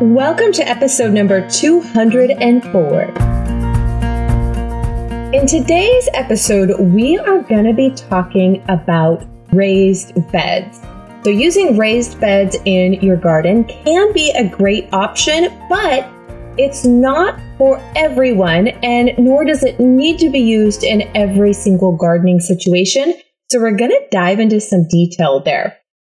Welcome to episode number 204. In today's episode, we are going to be talking about raised beds. So, using raised beds in your garden can be a great option, but it's not for everyone, and nor does it need to be used in every single gardening situation. So, we're going to dive into some detail there.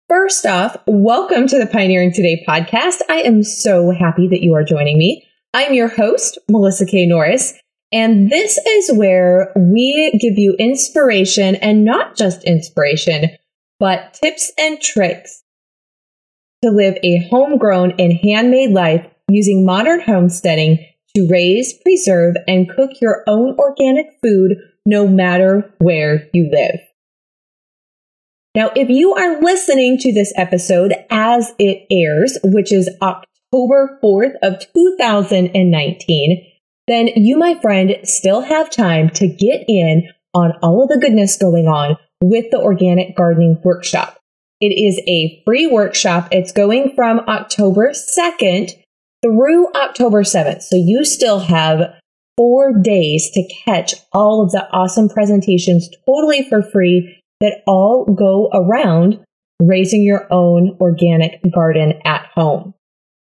First off, welcome to the Pioneering Today podcast. I am so happy that you are joining me. I'm your host, Melissa K. Norris, and this is where we give you inspiration and not just inspiration, but tips and tricks to live a homegrown and handmade life using modern homesteading to raise, preserve, and cook your own organic food no matter where you live. Now, if you are listening to this episode as it airs, which is October 4th of 2019, then you, my friend, still have time to get in on all of the goodness going on with the organic gardening workshop. It is a free workshop. It's going from October 2nd through October 7th. So you still have four days to catch all of the awesome presentations totally for free that all go around raising your own organic garden at home.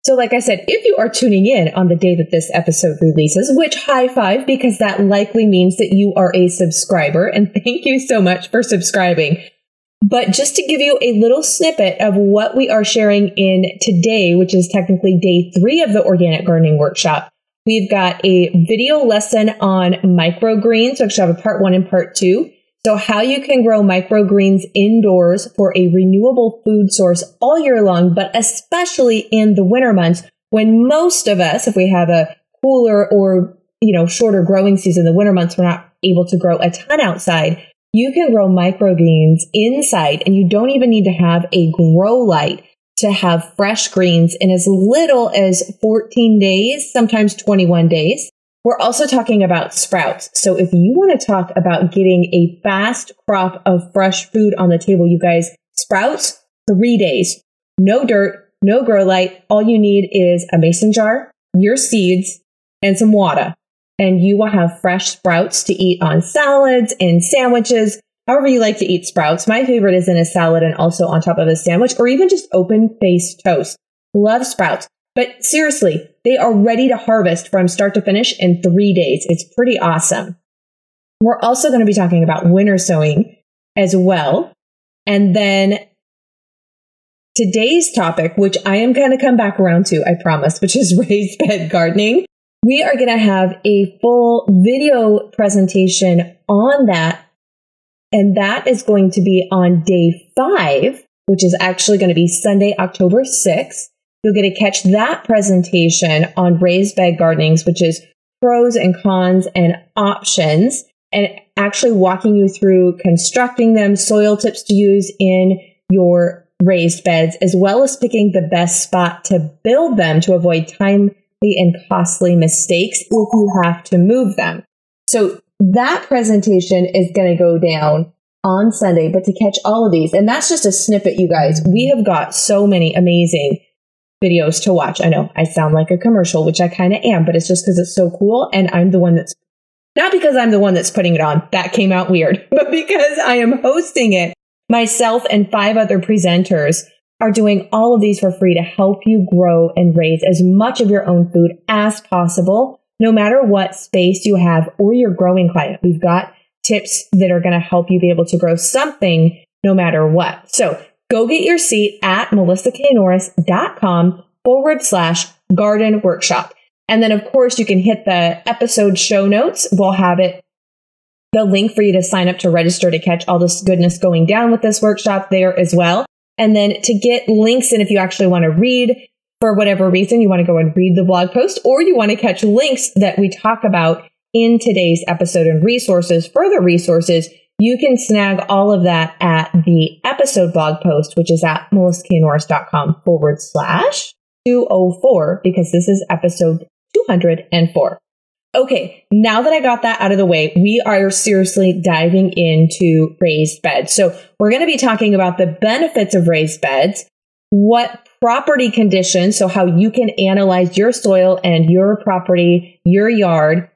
So, like I said, if you are tuning in on the day that this episode releases, which high five, because that likely means that you are a subscriber, and thank you so much for subscribing. But just to give you a little snippet of what we are sharing in today, which is technically day three of the organic gardening workshop, we've got a video lesson on microgreens. Actually, I have a part one and part two. So how you can grow microgreens indoors for a renewable food source all year long, but especially in the winter months when most of us, if we have a cooler or, you know, shorter growing season, the winter months, we're not able to grow a ton outside. You can grow microgreens inside and you don't even need to have a grow light to have fresh greens in as little as 14 days, sometimes 21 days. We're also talking about sprouts. So if you want to talk about getting a fast crop of fresh food on the table, you guys, sprouts, three days, no dirt, no grow light. All you need is a mason jar, your seeds, and some water. And you will have fresh sprouts to eat on salads and sandwiches, however you like to eat sprouts. My favorite is in a salad and also on top of a sandwich or even just open faced toast. Love sprouts. But seriously, they are ready to harvest from start to finish in three days. It's pretty awesome. We're also going to be talking about winter sowing as well. And then today's topic, which I am going to come back around to, I promise, which is raised bed gardening. We are going to have a full video presentation on that. And that is going to be on day five, which is actually going to be Sunday, October 6th. You'll get to catch that presentation on raised bed gardenings, which is pros and cons and options, and actually walking you through constructing them, soil tips to use in your raised beds, as well as picking the best spot to build them to avoid timely and costly mistakes if you have to move them. So that presentation is going to go down on Sunday, but to catch all of these, and that's just a snippet, you guys, we have got so many amazing videos to watch. I know I sound like a commercial, which I kind of am, but it's just because it's so cool. And I'm the one that's not because I'm the one that's putting it on. That came out weird, but because I am hosting it. Myself and five other presenters are doing all of these for free to help you grow and raise as much of your own food as possible, no matter what space you have or your growing climate. We've got tips that are going to help you be able to grow something no matter what. So go get your seat at melissaknorris.com forward slash garden workshop. And then, of course, you can hit the episode show notes. We'll have it, the link for you to sign up to register to catch all this goodness going down with this workshop there as well. And then to get links, and if you actually want to read for whatever reason, you want to go and read the blog post, or you want to catch links that we talk about in today's episode and resources, further resources, you can snag all of that at the episode blog post, which is at melissaknorris.com forward slash 204, because this is episode 204. Okay, now that I got that out of the way, we are seriously diving into raised beds. So we're going to be talking about the benefits of raised beds, what property conditions, so how you can analyze your soil and your property, your yard,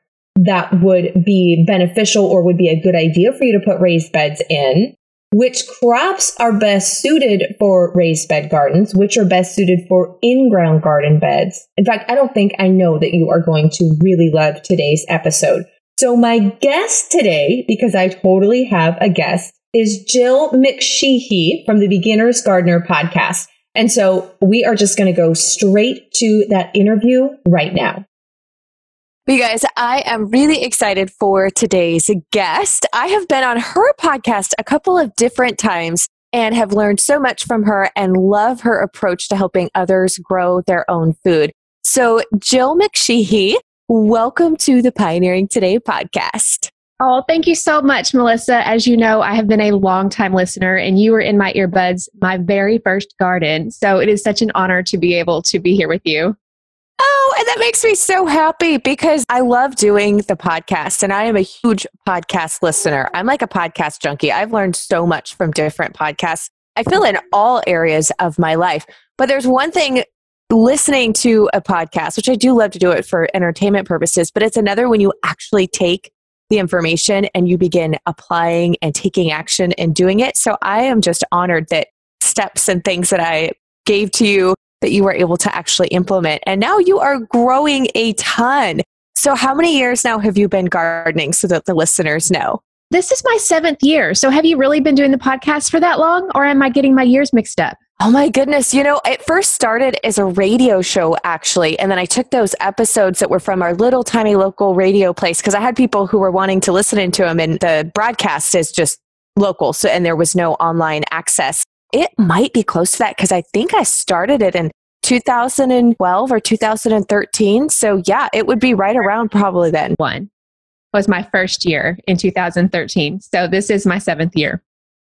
that would be beneficial or would be a good idea for you to put raised beds in. Which crops are best suited for raised bed gardens? Which are best suited for in ground garden beds? In fact, I don't think I know that you are going to really love today's episode. So, my guest today, because I totally have a guest, is Jill McSheehy from the Beginner's Gardener podcast. And so we are just going to go straight to that interview right now. You guys, I am really excited for today's guest. I have been on her podcast a couple of different times and have learned so much from her and love her approach to helping others grow their own food. So, Jill McSheehy, welcome to the Pioneering Today podcast. Oh, thank you so much, Melissa. As you know, I have been a long time listener and you were in my earbuds my very first garden. So it is such an honor to be able to be here with you. And that makes me so happy because I love doing the podcast and I am a huge podcast listener. I'm like a podcast junkie. I've learned so much from different podcasts. I feel in all areas of my life. But there's one thing listening to a podcast, which I do love to do it for entertainment purposes, but it's another when you actually take the information and you begin applying and taking action and doing it. So I am just honored that steps and things that I gave to you that you were able to actually implement. And now you are growing a ton. So, how many years now have you been gardening so that the listeners know? This is my seventh year. So, have you really been doing the podcast for that long, or am I getting my years mixed up? Oh my goodness. You know, it first started as a radio show, actually. And then I took those episodes that were from our little tiny local radio place because I had people who were wanting to listen into them, and the broadcast is just local. So, and there was no online access. It might be close to that because I think I started it in 2012 or 2013. So, yeah, it would be right around probably then. One was my first year in 2013. So, this is my seventh year.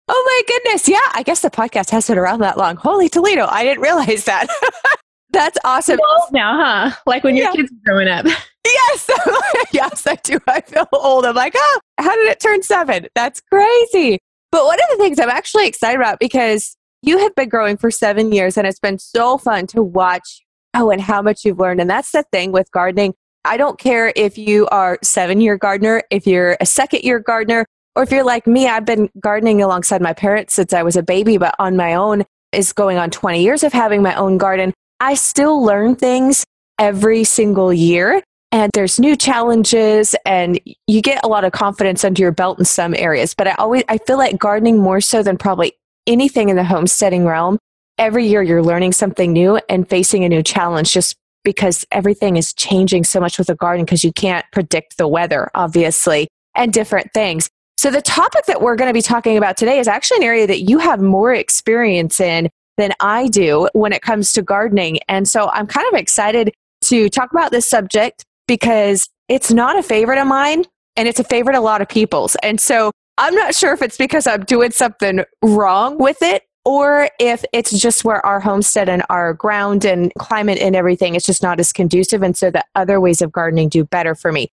Oh my goodness. Yeah, I guess the podcast has been around that long. Holy Toledo. I didn't realize that. That's awesome. now, huh? Like when your yeah. kids are growing up. Yes. yes, I do. I feel old. I'm like, oh, how did it turn seven? That's crazy. But one of the things I'm actually excited about because you have been growing for seven years and it's been so fun to watch oh and how much you've learned. And that's the thing with gardening. I don't care if you are seven year gardener, if you're a second year gardener, or if you're like me, I've been gardening alongside my parents since I was a baby, but on my own is going on 20 years of having my own garden. I still learn things every single year and there's new challenges and you get a lot of confidence under your belt in some areas. But I always, I feel like gardening more so than probably anything in the homesteading realm. Every year you're learning something new and facing a new challenge just because everything is changing so much with the garden because you can't predict the weather, obviously, and different things. So, the topic that we're going to be talking about today is actually an area that you have more experience in than I do when it comes to gardening. And so, I'm kind of excited to talk about this subject because it's not a favorite of mine and it's a favorite of a lot of people's. And so, I'm not sure if it's because I'm doing something wrong with it or if it's just where our homestead and our ground and climate and everything is just not as conducive. And so, the other ways of gardening do better for me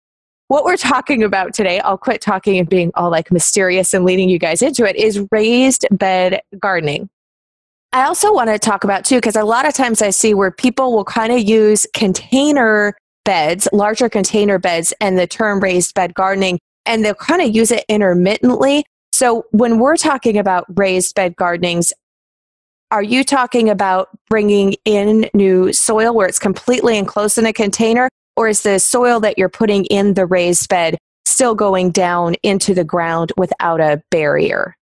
what we're talking about today, I'll quit talking and being all like mysterious and leading you guys into it, is raised bed gardening. I also want to talk about too, because a lot of times I see where people will kind of use container beds, larger container beds, and the term raised bed gardening, and they'll kind of use it intermittently. So when we're talking about raised bed gardenings, are you talking about bringing in new soil where it's completely enclosed in a container? Or is the soil that you're putting in the raised bed still going down into the ground without a barrier?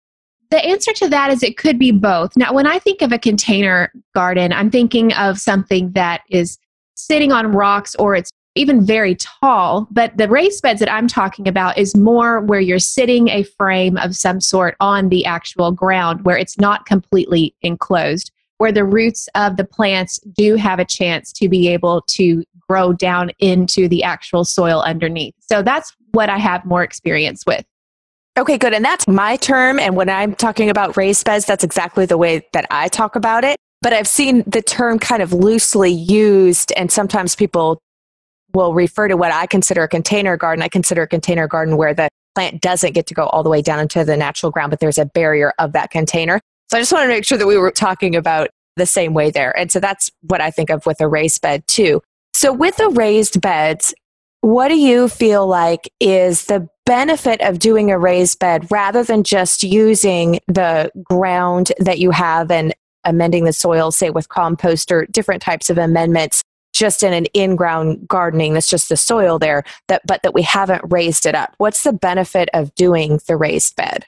The answer to that is it could be both. Now, when I think of a container garden, I'm thinking of something that is sitting on rocks or it's even very tall. But the raised beds that I'm talking about is more where you're sitting a frame of some sort on the actual ground where it's not completely enclosed, where the roots of the plants do have a chance to be able to grow down into the actual soil underneath. So that's what I have more experience with. Okay, good. And that's my term. And when I'm talking about raised beds, that's exactly the way that I talk about it. But I've seen the term kind of loosely used, and sometimes people will refer to what I consider a container garden. I consider a container garden where the plant doesn't get to go all the way down into the natural ground, but there's a barrier of that container. So I just want to make sure that we were talking about the same way there. And so that's what I think of with a raised bed too. So with the raised beds, what do you feel like is the benefit of doing a raised bed rather than just using the ground that you have and amending the soil, say with compost or different types of amendments, just in an in-ground gardening that's just the soil there that but that we haven't raised it up what's the benefit of doing the raised bed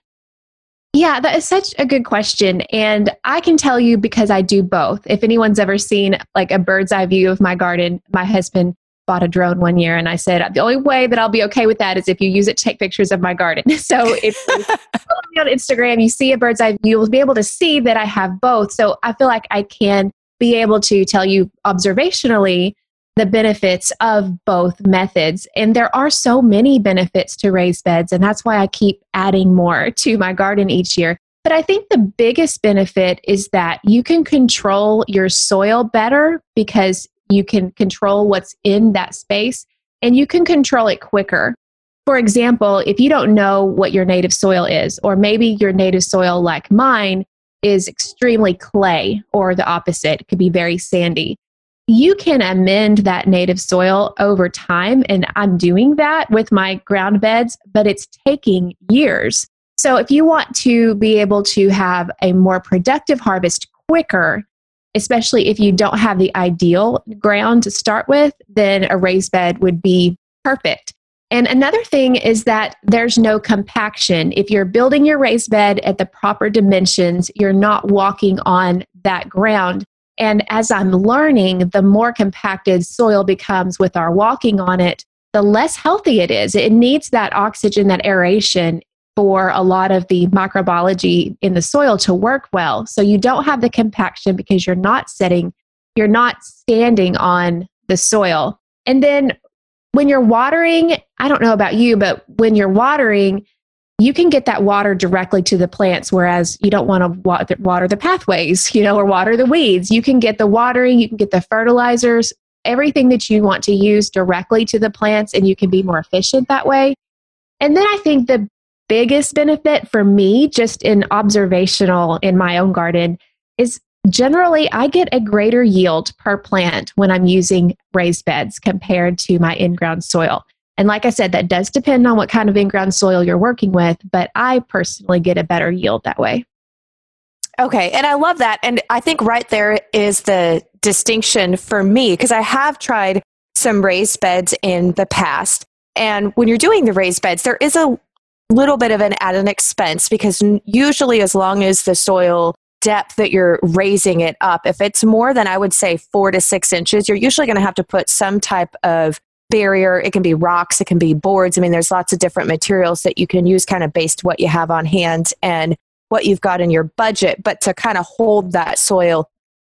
yeah, that is such a good question. And I can tell you because I do both. If anyone's ever seen like a bird's eye view of my garden, my husband bought a drone one year and I said, the only way that I'll be okay with that is if you use it to take pictures of my garden. So if you follow me on Instagram, you see a bird's eye view, you'll be able to see that I have both. So I feel like I can be able to tell you observationally the benefits of both methods. And there are so many benefits to raised beds, and that's why I keep adding more to my garden each year. But I think the biggest benefit is that you can control your soil better because you can control what's in that space and you can control it quicker. For example, if you don't know what your native soil is, or maybe your native soil, like mine, is extremely clay or the opposite, it could be very sandy you can amend that native soil over time. And I'm doing that with my ground beds, but it's taking years. So if you want to be able to have a more productive harvest quicker, especially if you don't have the ideal ground to start with, then a raised bed would be perfect. And another thing is that there's no compaction. If you're building your raised bed at the proper dimensions, you're not walking on that ground. And as I'm learning, the more compacted soil becomes with our walking on it, the less healthy it is. It needs that oxygen, that aeration for a lot of the microbiology in the soil to work well. So you don't have the compaction because you're not sitting, you're not standing on the soil. And then when you're watering, I don't know about you, but when you're watering, you can get that water directly to the plants whereas you don't want to water the pathways you know or water the weeds you can get the watering you can get the fertilizers everything that you want to use directly to the plants and you can be more efficient that way and then i think the biggest benefit for me just in observational in my own garden is generally i get a greater yield per plant when i'm using raised beds compared to my in-ground soil and like I said, that does depend on what kind of in ground soil you're working with, but I personally get a better yield that way. Okay. And I love that. And I think right there is the distinction for me because I have tried some raised beds in the past. And when you're doing the raised beds, there is a little bit of an at an expense because usually, as long as the soil depth that you're raising it up, if it's more than I would say four to six inches, you're usually going to have to put some type of barrier. It can be rocks, it can be boards. I mean, there's lots of different materials that you can use kind of based what you have on hand and what you've got in your budget. But to kind of hold that soil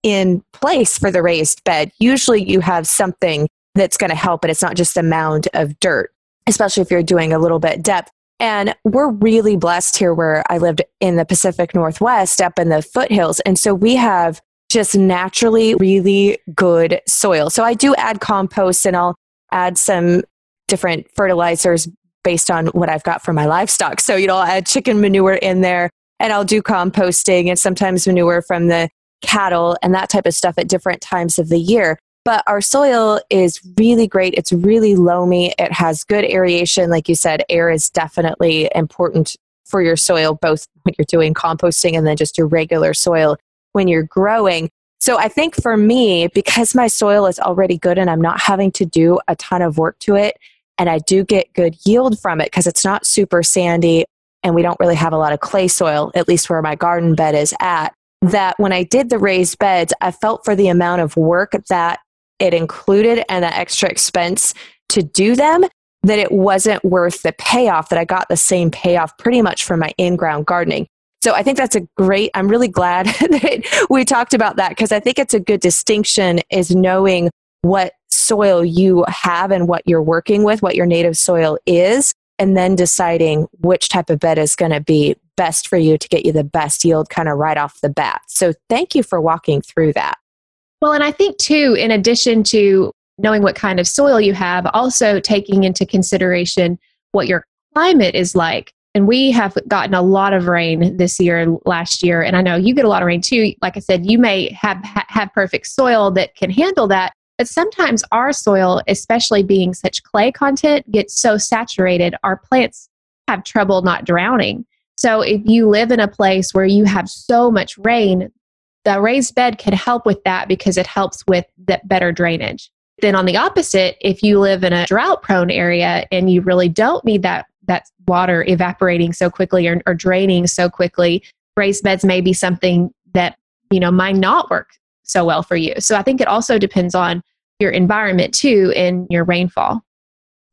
in place for the raised bed, usually you have something that's going to help it. It's not just a mound of dirt, especially if you're doing a little bit depth. And we're really blessed here where I lived in the Pacific Northwest up in the foothills. And so we have just naturally really good soil. So I do add compost and I'll add some different fertilizers based on what I've got for my livestock. So, you know, I'll add chicken manure in there and I'll do composting and sometimes manure from the cattle and that type of stuff at different times of the year. But our soil is really great. It's really loamy. It has good aeration. Like you said, air is definitely important for your soil, both when you're doing composting and then just your regular soil when you're growing. So I think for me, because my soil is already good and I'm not having to do a ton of work to it, and I do get good yield from it because it's not super sandy and we don't really have a lot of clay soil, at least where my garden bed is at, that when I did the raised beds, I felt for the amount of work that it included and the extra expense to do them, that it wasn't worth the payoff, that I got the same payoff pretty much for my in ground gardening. So I think that's a great, I'm really glad that we talked about that because I think it's a good distinction is knowing what soil you have and what you're working with, what your native soil is, and then deciding which type of bed is going to be best for you to get you the best yield kind of right off the bat. So thank you for walking through that. Well, and I think too, in addition to knowing what kind of soil you have, also taking into consideration what your climate is like and we have gotten a lot of rain this year, last year, and I know you get a lot of rain too. Like I said, you may have have perfect soil that can handle that, but sometimes our soil, especially being such clay content, gets so saturated, our plants have trouble not drowning. So if you live in a place where you have so much rain, the raised bed can help with that because it helps with that better drainage. Then on the opposite, if you live in a drought prone area and you really don't need that that water evaporating so quickly or, or draining so quickly, raised beds may be something that you know might not work so well for you. So I think it also depends on your environment too and your rainfall.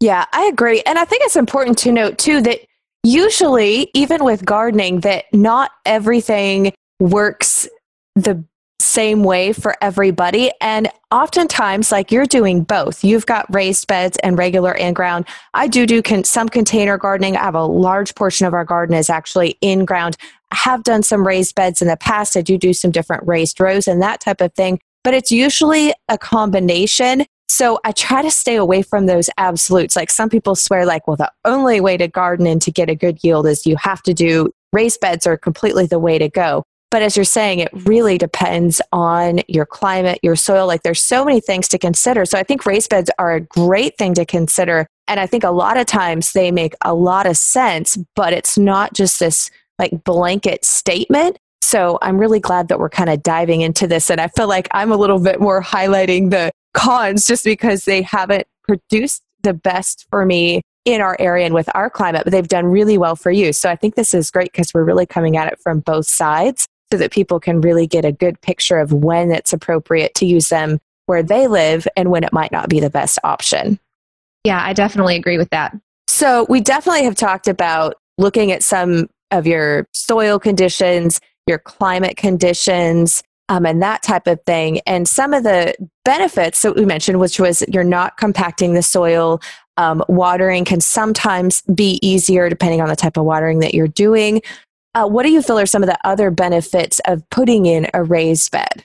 Yeah, I agree. And I think it's important to note too that usually, even with gardening, that not everything works the same way for everybody. And oftentimes, like you're doing both. You've got raised beds and regular in ground. I do do con- some container gardening. I have a large portion of our garden is actually in ground. I have done some raised beds in the past. I do do some different raised rows and that type of thing. But it's usually a combination. So I try to stay away from those absolutes. Like some people swear, like, well, the only way to garden and to get a good yield is you have to do raised beds are completely the way to go. But as you're saying, it really depends on your climate, your soil. Like there's so many things to consider. So I think raised beds are a great thing to consider. And I think a lot of times they make a lot of sense, but it's not just this like blanket statement. So I'm really glad that we're kind of diving into this. And I feel like I'm a little bit more highlighting the cons just because they haven't produced the best for me in our area and with our climate, but they've done really well for you. So I think this is great because we're really coming at it from both sides so that people can really get a good picture of when it's appropriate to use them where they live and when it might not be the best option. Yeah, I definitely agree with that. So, we definitely have talked about looking at some of your soil conditions, your climate conditions, um, and that type of thing. And some of the benefits that we mentioned, which was you're not compacting the soil. Um, watering can sometimes be easier depending on the type of watering that you're doing. Uh, what do you feel are some of the other benefits of putting in a raised bed?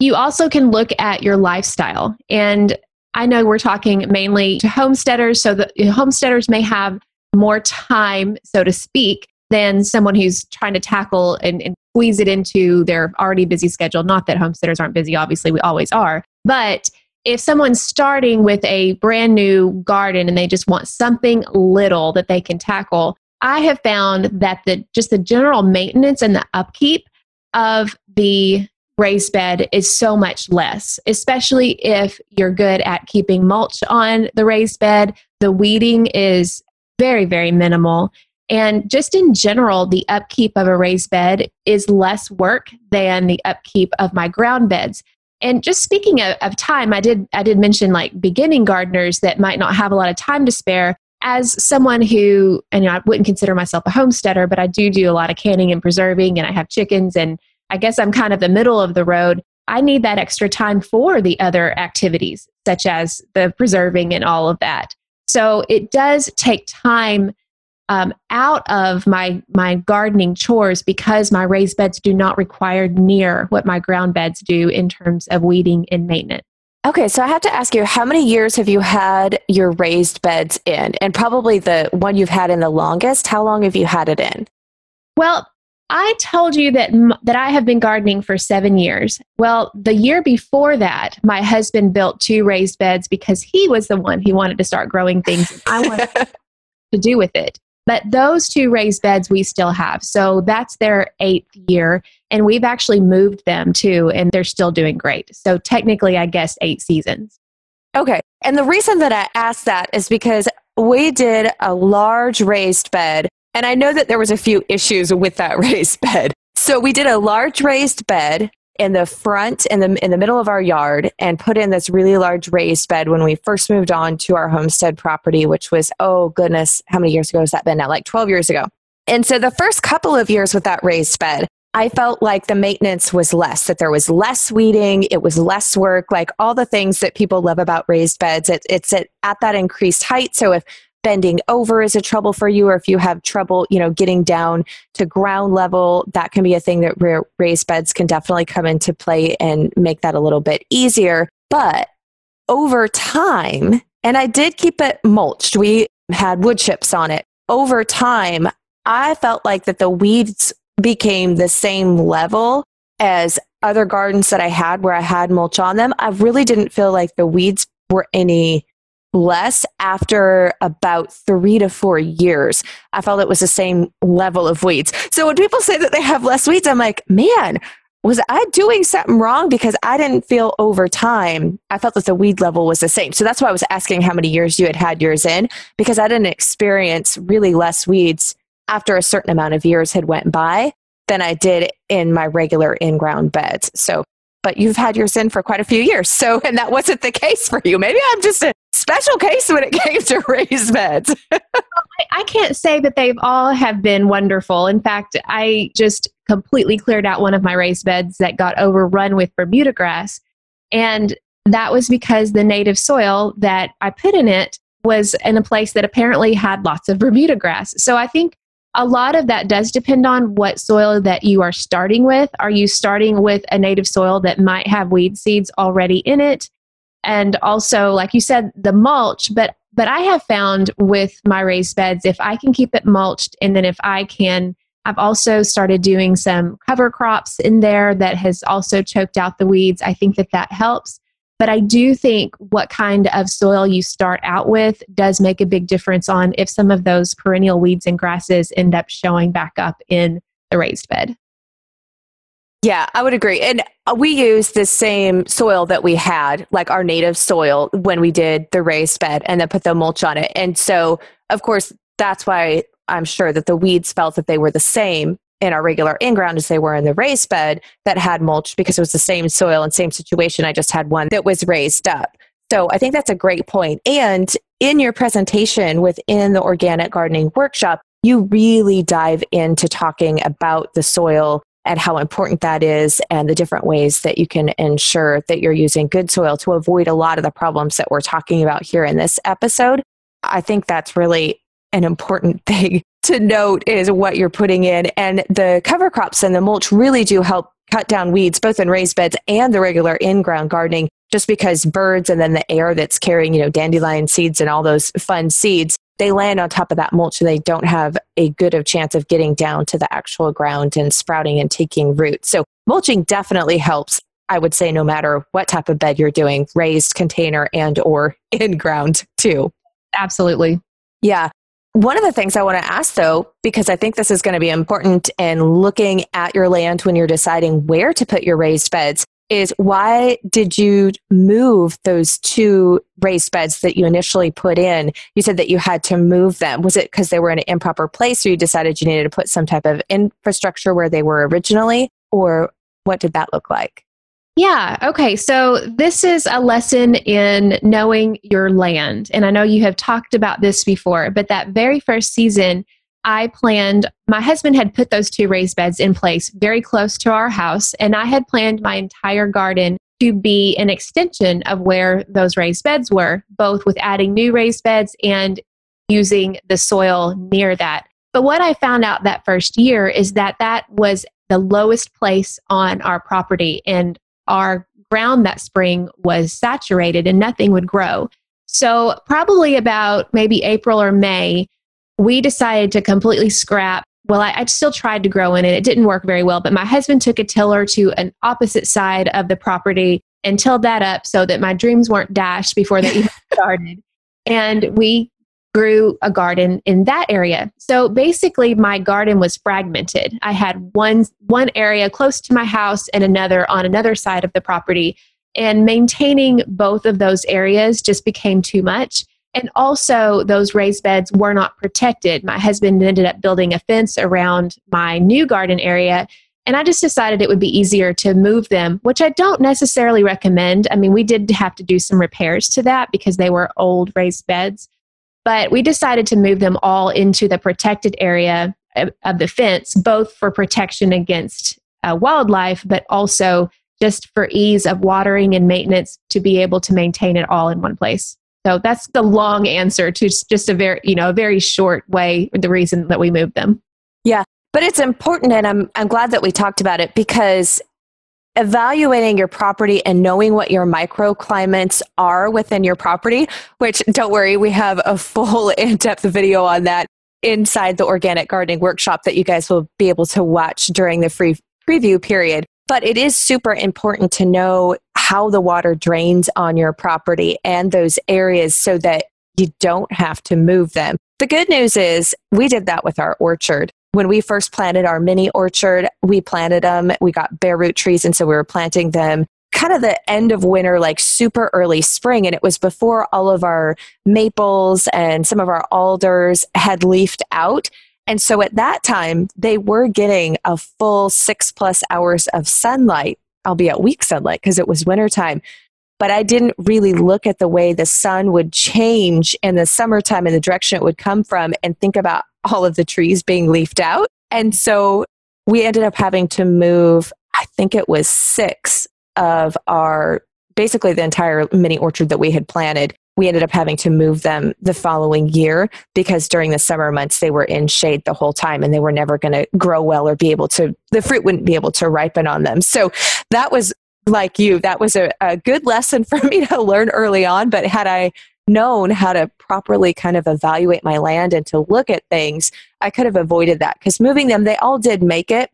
You also can look at your lifestyle. And I know we're talking mainly to homesteaders, so the homesteaders may have more time, so to speak, than someone who's trying to tackle and, and squeeze it into their already busy schedule. Not that homesteaders aren't busy, obviously, we always are. But if someone's starting with a brand new garden and they just want something little that they can tackle, I have found that the just the general maintenance and the upkeep of the raised bed is so much less, especially if you're good at keeping mulch on the raised bed. The weeding is very, very minimal. And just in general, the upkeep of a raised bed is less work than the upkeep of my ground beds. And just speaking of, of time, I did I did mention like beginning gardeners that might not have a lot of time to spare as someone who, and I wouldn't consider myself a homesteader, but I do do a lot of canning and preserving, and I have chickens, and I guess I'm kind of the middle of the road. I need that extra time for the other activities, such as the preserving and all of that. So it does take time um, out of my my gardening chores because my raised beds do not require near what my ground beds do in terms of weeding and maintenance. Okay, so I have to ask you, how many years have you had your raised beds in? And probably the one you've had in the longest, how long have you had it in? Well, I told you that that I have been gardening for 7 years. Well, the year before that, my husband built two raised beds because he was the one who wanted to start growing things I wanted to do with it. But those two raised beds we still have. So that's their eighth year. And we've actually moved them too, and they're still doing great. So technically, I guess eight seasons. Okay. And the reason that I asked that is because we did a large raised bed. And I know that there was a few issues with that raised bed. So we did a large raised bed in the front in the in the middle of our yard and put in this really large raised bed when we first moved on to our homestead property which was oh goodness how many years ago has that been now like 12 years ago and so the first couple of years with that raised bed I felt like the maintenance was less, that there was less weeding, it was less work, like all the things that people love about raised beds. It, it's at, at that increased height. So if bending over is a trouble for you or if you have trouble you know getting down to ground level that can be a thing that raised beds can definitely come into play and make that a little bit easier but over time and i did keep it mulched we had wood chips on it over time I felt like that the weeds became the same level as other gardens that I had where I had mulch on them. I really didn't feel like the weeds were any less after about three to four years. I felt it was the same level of weeds. So when people say that they have less weeds, I'm like, man, was I doing something wrong? Because I didn't feel over time, I felt that the weed level was the same. So that's why I was asking how many years you had had yours in, because I didn't experience really less weeds after a certain amount of years had went by than I did in my regular in-ground beds. So, but you've had yours in for quite a few years. So, and that wasn't the case for you. Maybe I'm just a special case when it came to raised beds. I can't say that they've all have been wonderful. In fact, I just completely cleared out one of my raised beds that got overrun with Bermuda grass. And that was because the native soil that I put in it was in a place that apparently had lots of Bermuda grass. So I think a lot of that does depend on what soil that you are starting with. Are you starting with a native soil that might have weed seeds already in it? And also, like you said, the mulch, but but I have found with my raised beds, if I can keep it mulched and then if I can I've also started doing some cover crops in there that has also choked out the weeds. I think that that helps. But I do think what kind of soil you start out with does make a big difference on if some of those perennial weeds and grasses end up showing back up in the raised bed. Yeah, I would agree. And uh, we used the same soil that we had, like our native soil, when we did the raised bed and then put the mulch on it. And so, of course, that's why I'm sure that the weeds felt that they were the same in our regular in ground as they were in the raised bed that had mulch because it was the same soil and same situation. I just had one that was raised up. So I think that's a great point. And in your presentation within the organic gardening workshop, you really dive into talking about the soil and how important that is and the different ways that you can ensure that you're using good soil to avoid a lot of the problems that we're talking about here in this episode. I think that's really an important thing to note is what you're putting in. And the cover crops and the mulch really do help cut down weeds, both in raised beds and the regular in ground gardening, just because birds and then the air that's carrying, you know, dandelion seeds and all those fun seeds, they land on top of that mulch and they don't have a good of chance of getting down to the actual ground and sprouting and taking root. So mulching definitely helps. I would say no matter what type of bed you're doing, raised container and or in ground too. Absolutely. Yeah. One of the things I want to ask, though, because I think this is going to be important in looking at your land when you're deciding where to put your raised beds, is why did you move those two raised beds that you initially put in? You said that you had to move them. Was it because they were in an improper place, or you decided you needed to put some type of infrastructure where they were originally, or what did that look like? Yeah. Okay. So this is a lesson in knowing your land. And I know you have talked about this before, but that very first season, I planned, my husband had put those two raised beds in place very close to our house. And I had planned my entire garden to be an extension of where those raised beds were, both with adding new raised beds and using the soil near that. But what I found out that first year is that that was the lowest place on our property. And our ground that spring was saturated and nothing would grow. So, probably about maybe April or May, we decided to completely scrap. Well, I, I, still tried to grow in it. It didn't work very well, but my husband took a tiller to an opposite side of the property and tilled that up so that my dreams weren't dashed before they even started. And we grew a garden in that area. So basically my garden was fragmented. I had one one area close to my house and another on another side of the property and maintaining both of those areas just became too much. And also those raised beds were not protected. My husband ended up building a fence around my new garden area and I just decided it would be easier to move them, which I don't necessarily recommend. I mean, we did have to do some repairs to that because they were old raised beds. But we decided to move them all into the protected area of the fence, both for protection against uh, wildlife, but also just for ease of watering and maintenance to be able to maintain it all in one place. So that's the long answer to just a very, you know, a very short way, the reason that we moved them. Yeah. But it's important, and I'm, I'm glad that we talked about it because evaluating your property and knowing what your microclimates are within your property, which don't worry, we have a full in depth video on that inside the organic gardening workshop that you guys will be able to watch during the free preview period. But it is super important to know how the water drains on your property and those areas so that you don't have to move them. The good news is we did that with our orchard. When we first planted our mini orchard, we planted them. We got bare root trees, and so we were planting them kind of the end of winter, like super early spring. And it was before all of our maples and some of our alders had leafed out. And so at that time, they were getting a full six plus hours of sunlight, albeit weak sunlight because it was wintertime. But I didn't really look at the way the sun would change in the summertime and the direction it would come from and think about all of the trees being leafed out. And so we ended up having to move, I think it was six of our basically the entire mini orchard that we had planted we ended up having to move them the following year because during the summer months they were in shade the whole time and they were never going to grow well or be able to the fruit wouldn't be able to ripen on them. So that was like you that was a, a good lesson for me to learn early on. But had i known how to properly kind of evaluate my land and to look at things i could have avoided that because moving them they all did make it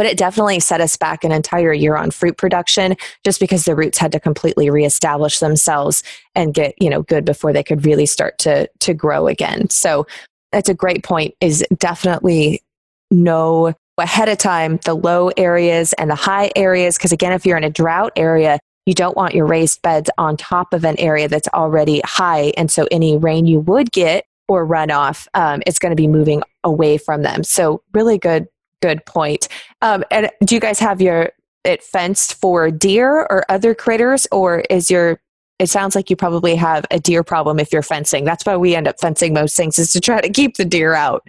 but it definitely set us back an entire year on fruit production just because the roots had to completely reestablish themselves and get you know good before they could really start to to grow again. So that's a great point is definitely know ahead of time the low areas and the high areas because again if you're in a drought area you don't want your raised beds on top of an area that's already high and so any rain you would get or runoff um, it's going to be moving away from them. So really good good point. Um, and do you guys have your it fenced for deer or other critters, or is your it sounds like you probably have a deer problem if you're fencing. That's why we end up fencing most things is to try to keep the deer out.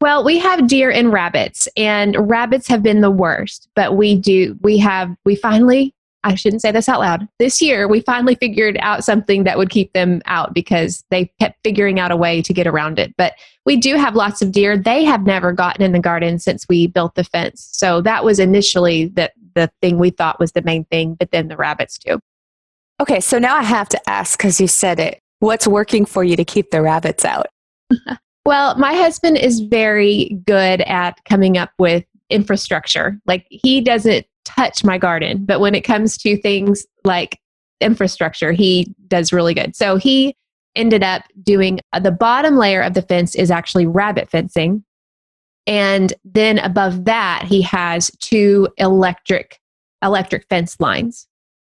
Well, we have deer and rabbits, and rabbits have been the worst. But we do, we have, we finally I shouldn't say this out loud. This year, we finally figured out something that would keep them out because they kept figuring out a way to get around it. But we do have lots of deer. They have never gotten in the garden since we built the fence. So that was initially the, the thing we thought was the main thing, but then the rabbits too. Okay, so now I have to ask because you said it. What's working for you to keep the rabbits out? well, my husband is very good at coming up with infrastructure. Like he doesn't touch my garden. But when it comes to things like infrastructure, he does really good. So he ended up doing uh, the bottom layer of the fence is actually rabbit fencing. And then above that, he has two electric electric fence lines.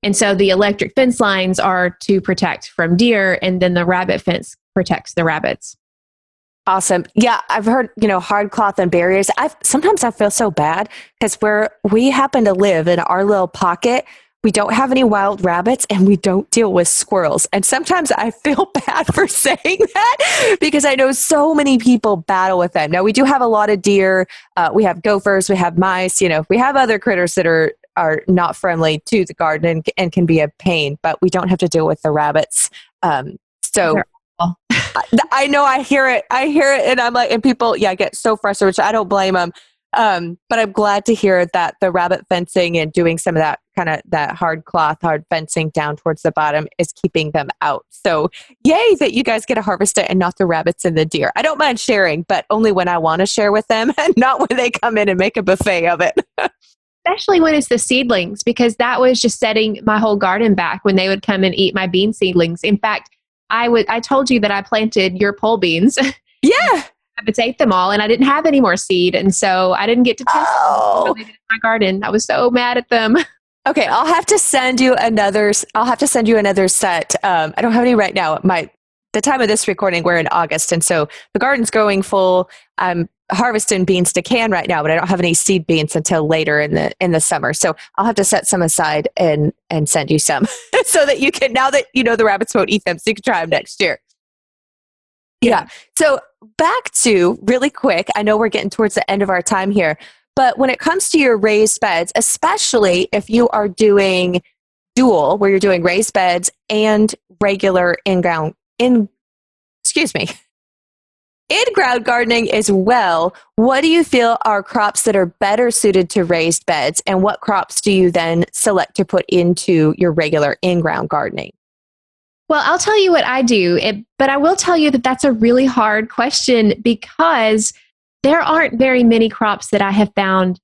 And so the electric fence lines are to protect from deer, and then the rabbit fence protects the rabbits. Awesome. Yeah, I've heard, you know, hard cloth and barriers. I sometimes I feel so bad because where we happen to live in our little pocket, we don't have any wild rabbits and we don't deal with squirrels. And sometimes I feel bad for saying that because I know so many people battle with them. Now we do have a lot of deer, uh, we have gophers, we have mice, you know, we have other critters that are are not friendly to the garden and, and can be a pain, but we don't have to deal with the rabbits. Um, so I know I hear it. I hear it, and I'm like, and people, yeah, I get so frustrated, which I don't blame them. Um, but I'm glad to hear that the rabbit fencing and doing some of that kind of that hard cloth, hard fencing down towards the bottom is keeping them out. So, yay that you guys get to harvest it and not the rabbits and the deer. I don't mind sharing, but only when I want to share with them and not when they come in and make a buffet of it. Especially when it's the seedlings, because that was just setting my whole garden back when they would come and eat my bean seedlings. In fact, I would I told you that I planted your pole beans. Yeah. Rabbits ate them all and I didn't have any more seed. And so I didn't get to test oh. them in my garden. I was so mad at them. Okay, I'll have to send you another I'll have to send you another set. Um, I don't have any right now. My the time of this recording, we're in August, and so the garden's going full. I'm harvesting beans to can right now, but I don't have any seed beans until later in the in the summer. So I'll have to set some aside and and send you some so that you can now that you know the rabbits won't eat them, so you can try them next year. Yeah. So back to really quick. I know we're getting towards the end of our time here, but when it comes to your raised beds, especially if you are doing dual, where you're doing raised beds and regular in ground in excuse me in ground gardening as well, what do you feel are crops that are better suited to raised beds, and what crops do you then select to put into your regular in ground gardening? Well, I'll tell you what I do, it, but I will tell you that that's a really hard question because there aren't very many crops that I have found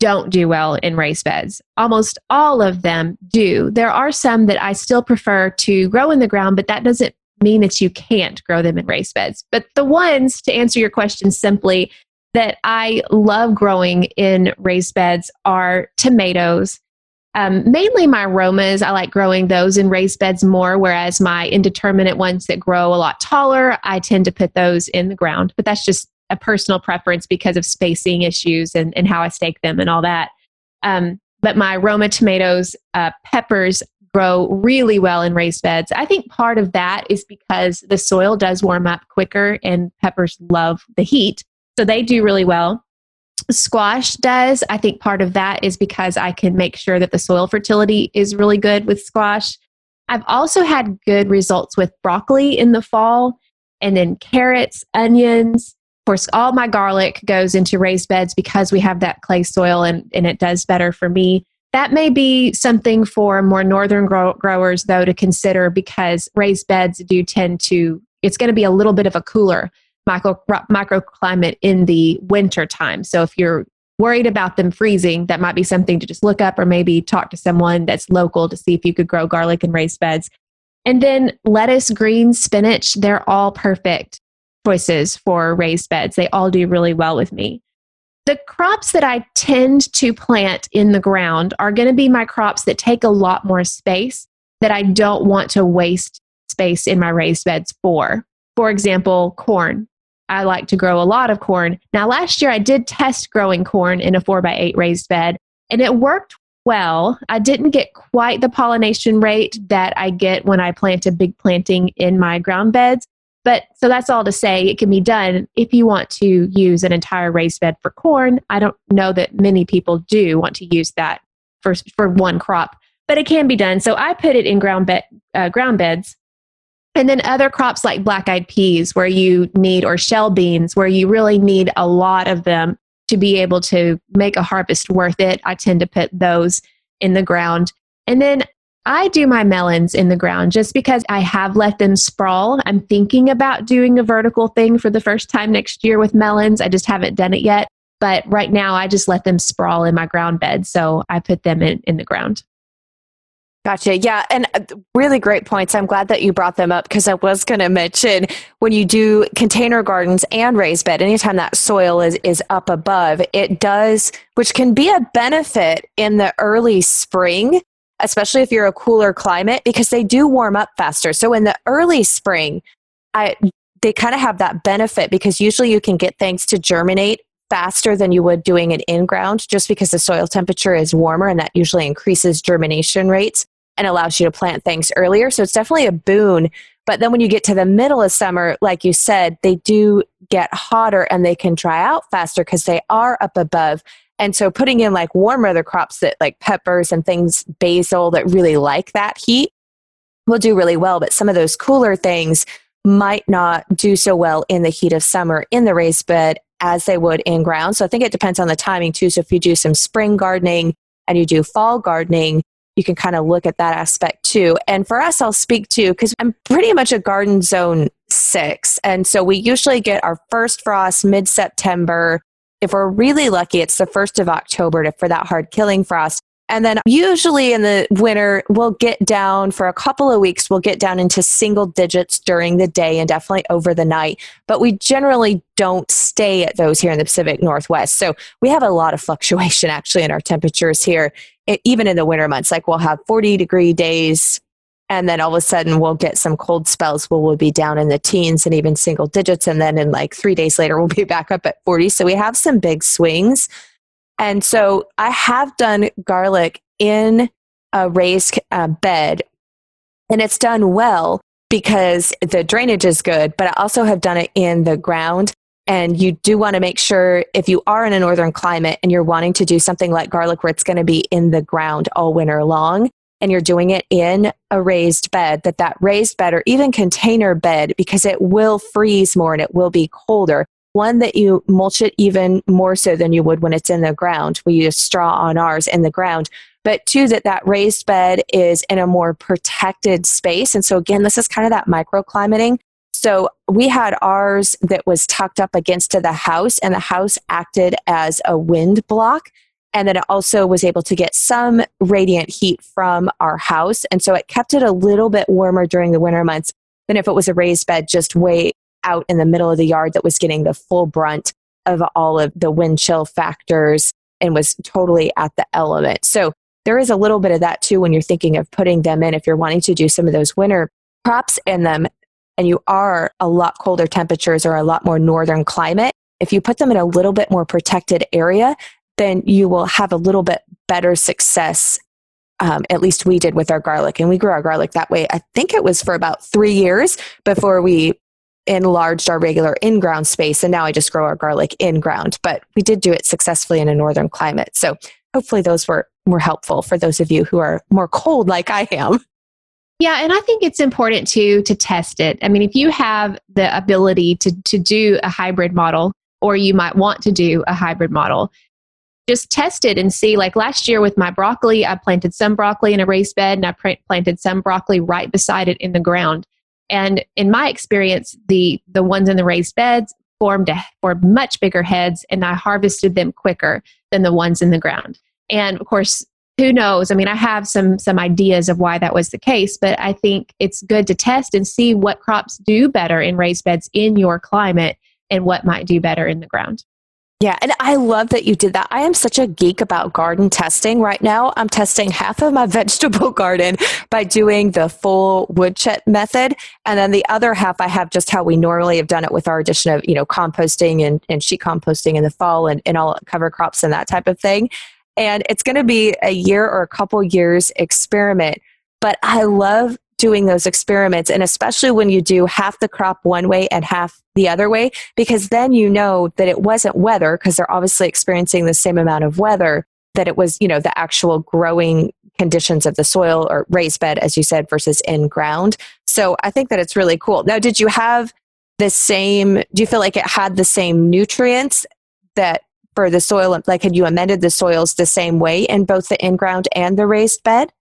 don't do well in raised beds. Almost all of them do. There are some that I still prefer to grow in the ground, but that doesn't mean that you can't grow them in raised beds. But the ones, to answer your question simply, that I love growing in raised beds are tomatoes. Um, mainly my Romas, I like growing those in raised beds more, whereas my indeterminate ones that grow a lot taller, I tend to put those in the ground. But that's just a personal preference because of spacing issues and, and how I stake them and all that. Um, but my Roma tomatoes, uh, peppers grow really well in raised beds. I think part of that is because the soil does warm up quicker and peppers love the heat. So they do really well. Squash does. I think part of that is because I can make sure that the soil fertility is really good with squash. I've also had good results with broccoli in the fall and then carrots, onions, Of course, all my garlic goes into raised beds because we have that clay soil and, and it does better for me. That may be something for more northern grow- growers, though, to consider because raised beds do tend to, it's going to be a little bit of a cooler micro, microclimate in the winter time. So if you're worried about them freezing, that might be something to just look up or maybe talk to someone that's local to see if you could grow garlic in raised beds. And then lettuce, greens, spinach, they're all perfect choices for raised beds. They all do really well with me. The crops that I tend to plant in the ground are going to be my crops that take a lot more space that I don't want to waste space in my raised beds for. For example, corn. I like to grow a lot of corn. Now, last year I did test growing corn in a 4x8 raised bed, and it worked well. I didn't get quite the pollination rate that I get when I plant a big planting in my ground beds, but so that's all to say it can be done if you want to use an entire raised bed for corn. I don't know that many people do want to use that for, for one crop, but it can be done. So I put it in ground, bed, uh, ground beds. And then other crops like black eyed peas, where you need, or shell beans, where you really need a lot of them to be able to make a harvest worth it. I tend to put those in the ground. And then I do my melons in the ground just because I have let them sprawl. I'm thinking about doing a vertical thing for the first time next year with melons. I just haven't done it yet. But right now, I just let them sprawl in my ground bed. So I put them in, in the ground. Gotcha. Yeah. And uh, really great points. I'm glad that you brought them up because I was going to mention when you do container gardens and raised bed, anytime that soil is, is up above, it does, which can be a benefit in the early spring especially if you're a cooler climate, because they do warm up faster. So in the early spring, I, they kind of have that benefit because usually you can get things to germinate faster than you would doing it in ground just because the soil temperature is warmer and that usually increases germination rates and allows you to plant things earlier. So it's definitely a boon. But then when you get to the middle of summer, like you said, they do get hotter and they can dry out faster because they are up above. And so putting in like warm weather crops that like peppers and things, basil that really like that heat will do really well. But some of those cooler things might not do so well in the heat of summer in the raised bed as they would in ground. So I think it depends on the timing too. So if you do some spring gardening and you do fall gardening, you can kind of look at that aspect too. And for us, I'll speak to because I'm pretty much a garden zone six. And so we usually get our first frost mid September if we're really lucky, it's the 1st of October to, for that hard killing frost. And then usually in the winter, we'll get down for a couple of weeks, we'll get down into single digits during the day and definitely over the night. But we generally don't stay at those here in the Pacific Northwest. So we have a lot of fluctuation actually in our temperatures here, even in the winter months. Like we'll have 40 degree days, and then all of a sudden we'll get some cold spells where we'll be down in the teens and even single digits. And then in like three days later we'll be back up at 40 so we have some big swings. And so i have done garlic in a raised uh, bed. And it's done well because the drainage is good but i also have done it in the ground. And you do want to make sure if you are in a northern climate and you're wanting to do something like garlic where it's going to be in the ground all winter long and you're doing it in a raised bed, that that raised bed or even container bed, because it will freeze more and it will be colder. One that you mulch it even more so than you would when it's in the ground. We use straw on ours in the ground but two, that that raised bed is in a more protected space. And so, again, this is kind of that microclimating. So we had ours that was tucked up against the house, and the house acted as a wind block. And then it also was able to get some radiant heat from our house. And so it kept it a little bit warmer during the winter months than if it was a raised bed just way out in the middle of the yard that was getting the full brunt of all of the wind chill factors and was totally at the element. So there is a little bit of that too when you're thinking of putting them in if you're wanting to do some of those winter crops in them and you are a lot colder temperatures or a lot more northern climate if you put them in a little bit more protected area then you will have a little bit better success um, at least we did with our garlic and we grew our garlic that way i think it was for about three years before we enlarged our regular in ground space and now i just grow our garlic in ground but we did do it successfully in a northern climate so hopefully those were more helpful for those of you who are more cold like I am. Yeah, and I think it's important to to test it. I mean, if you have the ability to to do a hybrid model or you might want to do a hybrid model, just test it and see like last year with my broccoli, I planted some broccoli in a raised bed and I planted some broccoli right beside it in the ground. And in my experience, the the ones in the raised beds formed a, formed much bigger heads and I harvested them quicker than the ones in the ground. And of course, who knows? I mean, I have some some ideas of why that was the case, but I think it's good to test and see what crops do better in raised beds in your climate and what might do better in the ground. Yeah, and I love that you did that. I am such a geek about garden testing right now. I'm testing half of my vegetable garden by doing the full wood chip method. And then the other half I have just how we normally have done it with our addition of, you know, composting and, and sheet composting in the fall and, and all cover crops and that type of thing. And it's going to be a year or a couple years experiment. But I love doing those experiments. And especially when you do half the crop one way and half the other way, because then you know that it wasn't weather, because they're obviously experiencing the same amount of weather, that it was, you know, the actual growing conditions of the soil or raised bed, as you said, versus in ground. So I think that it's really cool. Now, did you have the same, do you feel like it had the same nutrients that for the soil? Like, had you amended the soils the same way in both the in ground and the raised bed?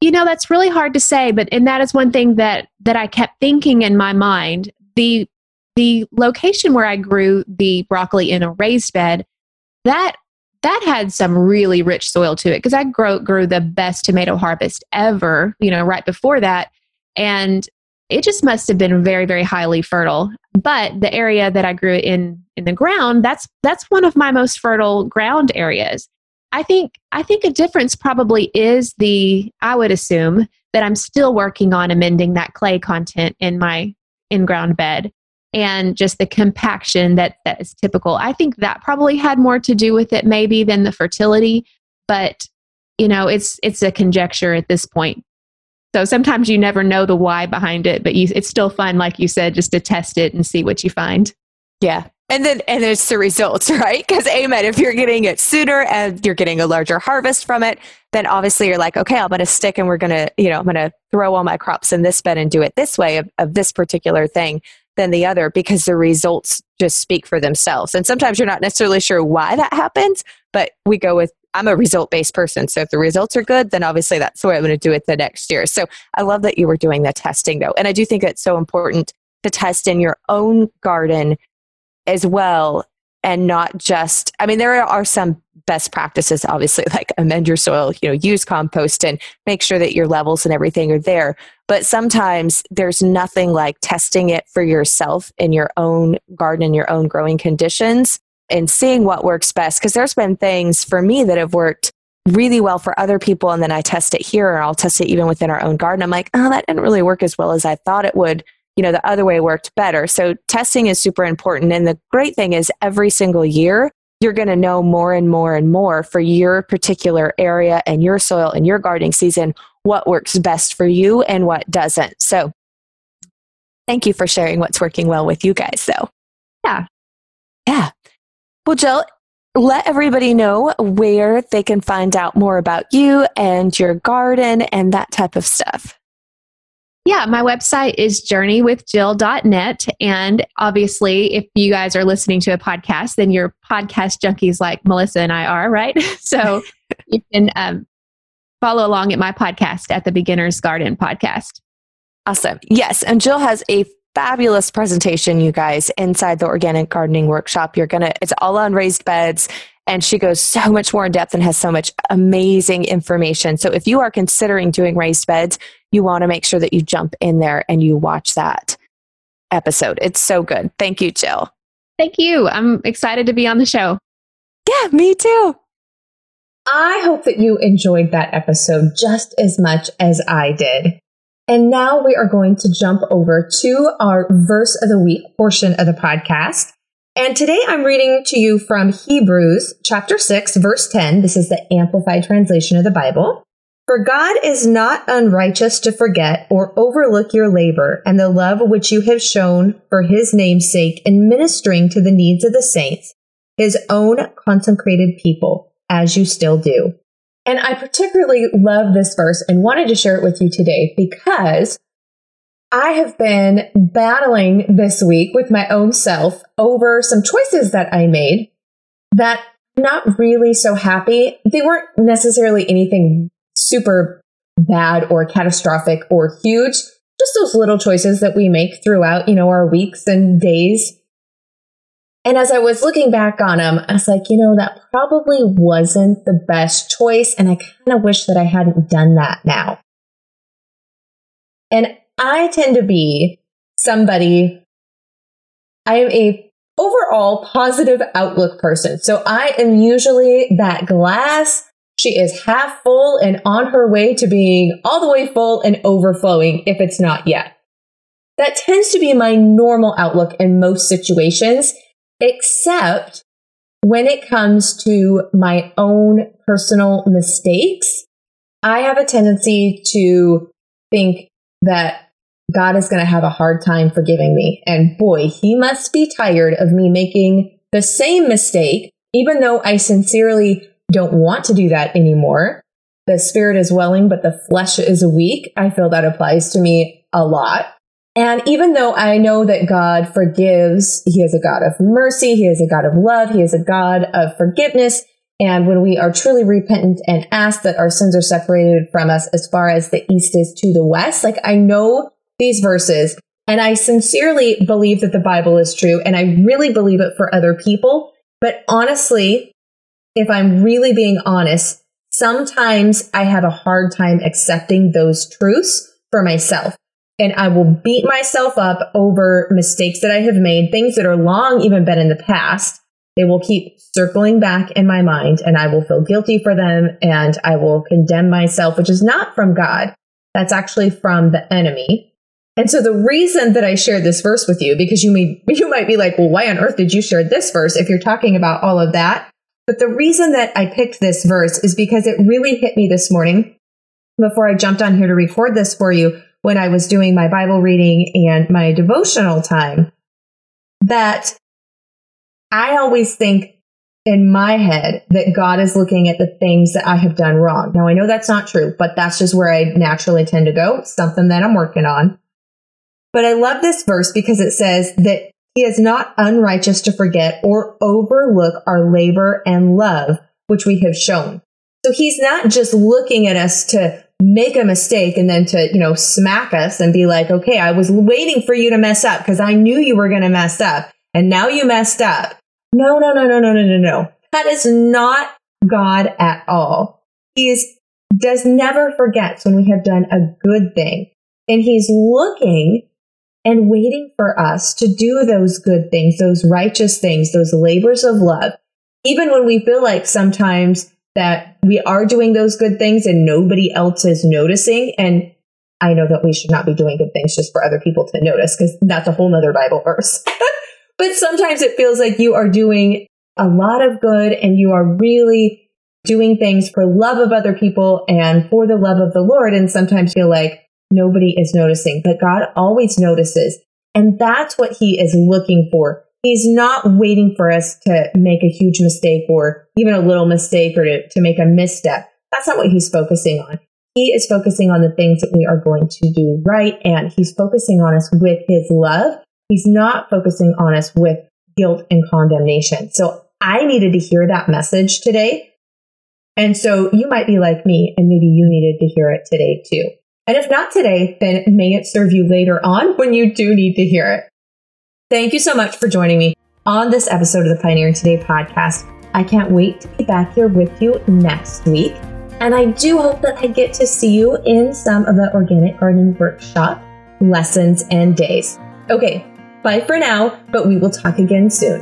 You know, that's really hard to say, but and that is one thing that that I kept thinking in my mind. The the location where I grew the broccoli in a raised bed, that that had some really rich soil to it because I grew grew the best tomato harvest ever, you know, right before that. And it just must have been very very highly fertile but the area that i grew in in the ground that's that's one of my most fertile ground areas i think i think a difference probably is the i would assume that i'm still working on amending that clay content in my in ground bed and just the compaction that that is typical i think that probably had more to do with it maybe than the fertility but you know it's it's a conjecture at this point so sometimes you never know the why behind it, but you, it's still fun, like you said, just to test it and see what you find. Yeah. And then, and it's the results, right? Because amen, if you're getting it sooner and you're getting a larger harvest from it, then obviously you're like, okay, I'm going to stick and we're going to, you know, I'm going to throw all my crops in this bed and do it this way of, of this particular thing than the other because the results just speak for themselves. And sometimes you're not necessarily sure why that happens, but we go with I'm a result based person. So if the results are good, then obviously that's the way I'm going to do it the next year. So I love that you were doing the testing though. And I do think it's so important to test in your own garden as well and not just, I mean, there are some best practices, obviously, like amend your soil, you know, use compost and make sure that your levels and everything are there. But sometimes there's nothing like testing it for yourself in your own garden, in your own growing conditions and seeing what works best. Because there's been things for me that have worked really well for other people. And then I test it here or I'll test it even within our own garden. I'm like, oh, that didn't really work as well as I thought it would. You know, the other way worked better. So testing is super important. And the great thing is every single year, you're going to know more and more and more for your particular area and your soil and your gardening season what works best for you and what doesn't. So, thank you for sharing what's working well with you guys, though. Yeah. Yeah. Well, Jill, let everybody know where they can find out more about you and your garden and that type of stuff. Yeah, my website is journeywithjill.net. And obviously, if you guys are listening to a podcast, then you're podcast junkies like Melissa and I are, right? So you can um, follow along at my podcast at the Beginner's Garden Podcast. Awesome. Yes. And Jill has a fabulous presentation, you guys, inside the organic gardening workshop. You're going to, it's all on raised beds. And she goes so much more in depth and has so much amazing information. So if you are considering doing raised beds, you want to make sure that you jump in there and you watch that episode. It's so good. Thank you, Jill. Thank you. I'm excited to be on the show. Yeah, me too. I hope that you enjoyed that episode just as much as I did. And now we are going to jump over to our verse of the week portion of the podcast. And today I'm reading to you from Hebrews chapter 6, verse 10. This is the Amplified translation of the Bible. For God is not unrighteous to forget or overlook your labor and the love which you have shown for his name's sake in ministering to the needs of the saints, his own consecrated people, as you still do. And I particularly love this verse and wanted to share it with you today because I have been battling this week with my own self over some choices that I made that not really so happy. They weren't necessarily anything super bad or catastrophic or huge, just those little choices that we make throughout, you know, our weeks and days. And as I was looking back on them, I was like, you know, that probably wasn't the best choice. And I kind of wish that I hadn't done that now. And I tend to be somebody, I am a overall positive outlook person. So I am usually that glass. She is half full and on her way to being all the way full and overflowing if it's not yet. That tends to be my normal outlook in most situations, except when it comes to my own personal mistakes. I have a tendency to think that God is going to have a hard time forgiving me. And boy, he must be tired of me making the same mistake, even though I sincerely don't want to do that anymore. The spirit is willing, but the flesh is weak. I feel that applies to me a lot. And even though I know that God forgives, He is a God of mercy, He is a God of love, He is a God of forgiveness. And when we are truly repentant and ask that our sins are separated from us as far as the east is to the west, like I know these verses. And I sincerely believe that the Bible is true and I really believe it for other people. But honestly, if I'm really being honest, sometimes I have a hard time accepting those truths for myself. And I will beat myself up over mistakes that I have made, things that are long even been in the past. They will keep circling back in my mind and I will feel guilty for them and I will condemn myself, which is not from God. That's actually from the enemy. And so the reason that I shared this verse with you, because you may, you might be like, well, why on earth did you share this verse if you're talking about all of that? But the reason that I picked this verse is because it really hit me this morning before I jumped on here to record this for you when I was doing my Bible reading and my devotional time that I always think in my head that God is looking at the things that I have done wrong. Now I know that's not true, but that's just where I naturally tend to go, something that I'm working on. But I love this verse because it says that he is not unrighteous to forget or overlook our labor and love, which we have shown. So he's not just looking at us to make a mistake and then to, you know, smack us and be like, okay, I was waiting for you to mess up because I knew you were going to mess up and now you messed up. No, no, no, no, no, no, no, no. That is not God at all. He is, does never forgets when we have done a good thing. And he's looking and waiting for us to do those good things, those righteous things, those labors of love, even when we feel like sometimes that we are doing those good things and nobody else is noticing. And I know that we should not be doing good things just for other people to notice because that's a whole nother Bible verse. but sometimes it feels like you are doing a lot of good and you are really doing things for love of other people and for the love of the Lord. And sometimes feel like, nobody is noticing, but God always notices. And that's what he is looking for. He's not waiting for us to make a huge mistake or even a little mistake or to, to make a misstep. That's not what he's focusing on. He is focusing on the things that we are going to do right. And he's focusing on us with his love. He's not focusing on us with guilt and condemnation. So I needed to hear that message today And so you might be like me and maybe you needed to hear it today too. And if not today, then may it serve you later on when you do need to hear it. Thank you so much for joining me on this episode of the Pioneering Today podcast. I can't wait to be back here with you next week. And I do hope that I get to see you in some of the organic gardening workshop lessons and days. Okay, bye for now, but we will talk again soon.